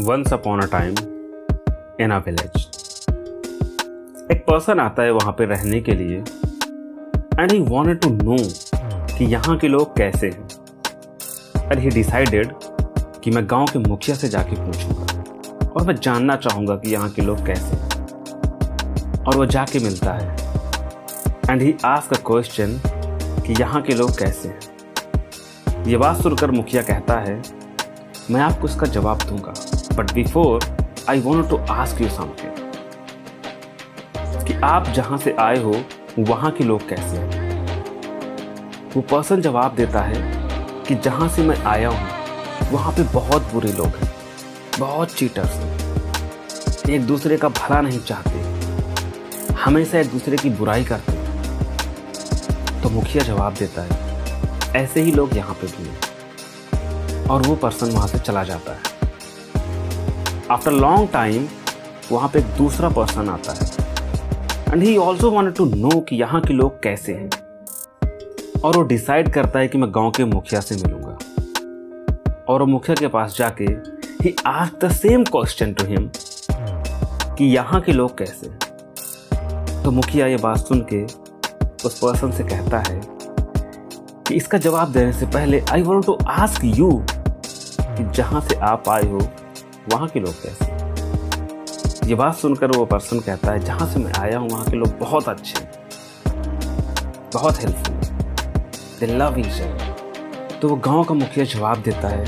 Once upon a time in a village एक person आता है वहाँ पे रहने के लिए and he wanted to know कि यहाँ के लोग कैसे हैं। एंड ही डिसाइडेड कि मैं गाँव के मुखिया से जाके पूछूँगा, और मैं जानना चाहूँगा कि यहाँ के लोग कैसे हैं। और वो जाके मिलता है। And he ask a question कि यहाँ के लोग कैसे हैं। ये बात सुनकर मुखिया कहता है, मैं आपको इसका जवाब दूँगा। But before I want to ask you something कि आप जहाँ से आए हो, वहाँ के लोग कैसे हैं? वो पर्सन जवाब देता है कि जहाँ से मैं आया हूँ, वहाँ पे बहुत बुरे लोग हैं, बहुत चीटर्स हैं। एक दूसरे का भला नहीं चाहते, हमेशा एक दूसरे की बुराई करते तो मुखिया जवाब देता है, ऐसे ही लोग यहाँ पे भी हैं। और वो पर्सन वहाँ से चला जाता है। आफ्टर लॉन्ग टाइम वहाँ पे एक दूसरा पर्सन आता है। And he also want to know कि यहाँ के लोग कैसे हैं। और वो डिसाइड करता है कि मैं गाँव के मुखिया से मिलूँगा। और वो मुखिया के पास जाके he ask the same question to him कि यहाँ के लोग कैसे तो मुखिया ये बात सुन के उस पर्सन से कहता है कि इसका जवाब देने से पहले I want to ask you कि जहाँ से आप आए हो वहाँ के लोग कैसे ये बात सुनकर वो पर्सन कहता है, जहाँ से मैं आया हूँ, वहाँ के लोग बहुत अच्छे बहुत हेल्पफुल दे लव ईच तो वो गाँव का मुखिया जवाब देता है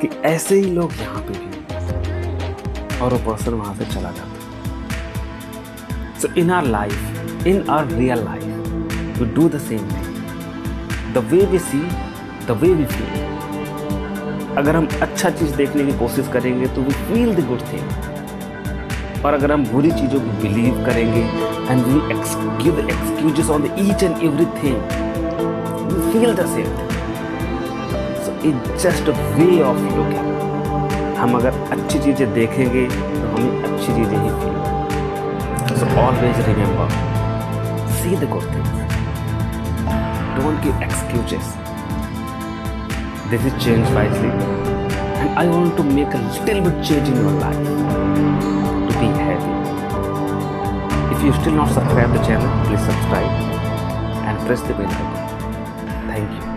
कि ऐसे ही लोग यहाँ पे भी और वो पर्सन वहाँ से चला जाता है। So in our life in our real life we do the same thing the way we see the way we feel अगर हम अच्छा चीज़ देखने की कोशिश करेंगे तो we feel the good thing और अगर हम बुरी चीज़ों को बिलीव करेंगे and we give excuses on the each and every thing we feel the same so it just a way of looking हम अगर अच्छी चीज़ें देखेंगे तो हमें अच्छी चीज़ें ही feel so always remember see the good things don't give excuses this is change wisely. And i want to make a little bit change in your life to be happy if you still not subscribe the channel please subscribe and press the bell icon